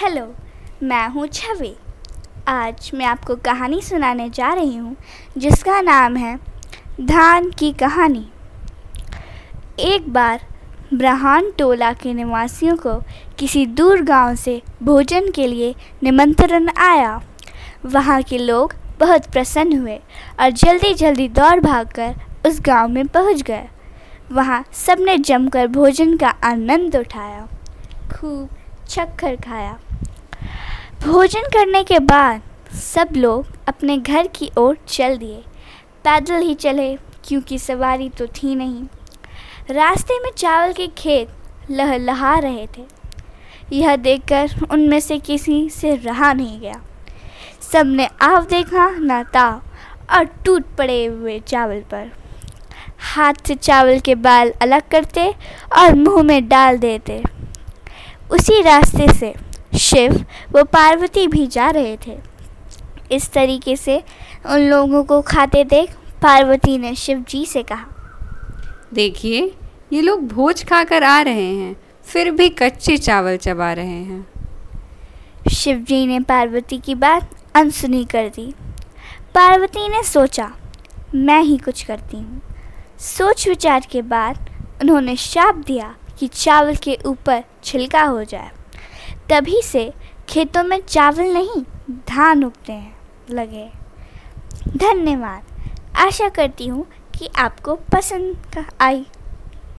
Hello, मैं हूँ छवि। आज मैं आपको कहानी सुनाने जा रही हूँ, जिसका नाम है धान की कहानी। एक बार ब्रहान टोला के निवासियों को किसी दूर गाँव से भोजन के लिए निमंत्रण आया। वहाँ के लोग बहुत प्रसन्न हुए और जल्दी जल्दी दौड़ भागकर उस गाँव में पहुँच गए। वहाँ सबने जमकर भोजन का आनंद उठाया। खूब चक्कर खाया। भोजन करने के बाद सब लोग अपने घर की ओर चल दिए। पैदल ही चले, क्योंकि सवारी तो थी नहीं। रास्ते में चावल के खेत लहलहा रहे थे। यह देखकर उनमें से किसी से रहा नहीं गया। सबने आव देखा, ना ताव, और टूट पड़े हुए चावल पर। हाथ से चावल के बाल अलग करते और मुँह में डाल देते। उसी रास्ते से शिव व पार्वती भी जा रहे थे। इस तरीके से उन लोगों को खाते देख पार्वती ने शिव जी से कहा देखिए ये लोग भोज खाकर आ रहे हैं फिर भी कच्चे चावल चबा रहे हैं। शिव जी ने पार्वती की बात अनसुनी कर दी। पार्वती ने सोचा मैं ही कुछ करती हूँ। सोच विचार के बाद उन्होंने शाप दिया कि चावल के ऊपर छिलका हो जाए। तभी से खेतों में चावल नहीं, धान उगते हैं, लगे। धन्यवाद। आशा करती हूँ कि आपको पसंद आई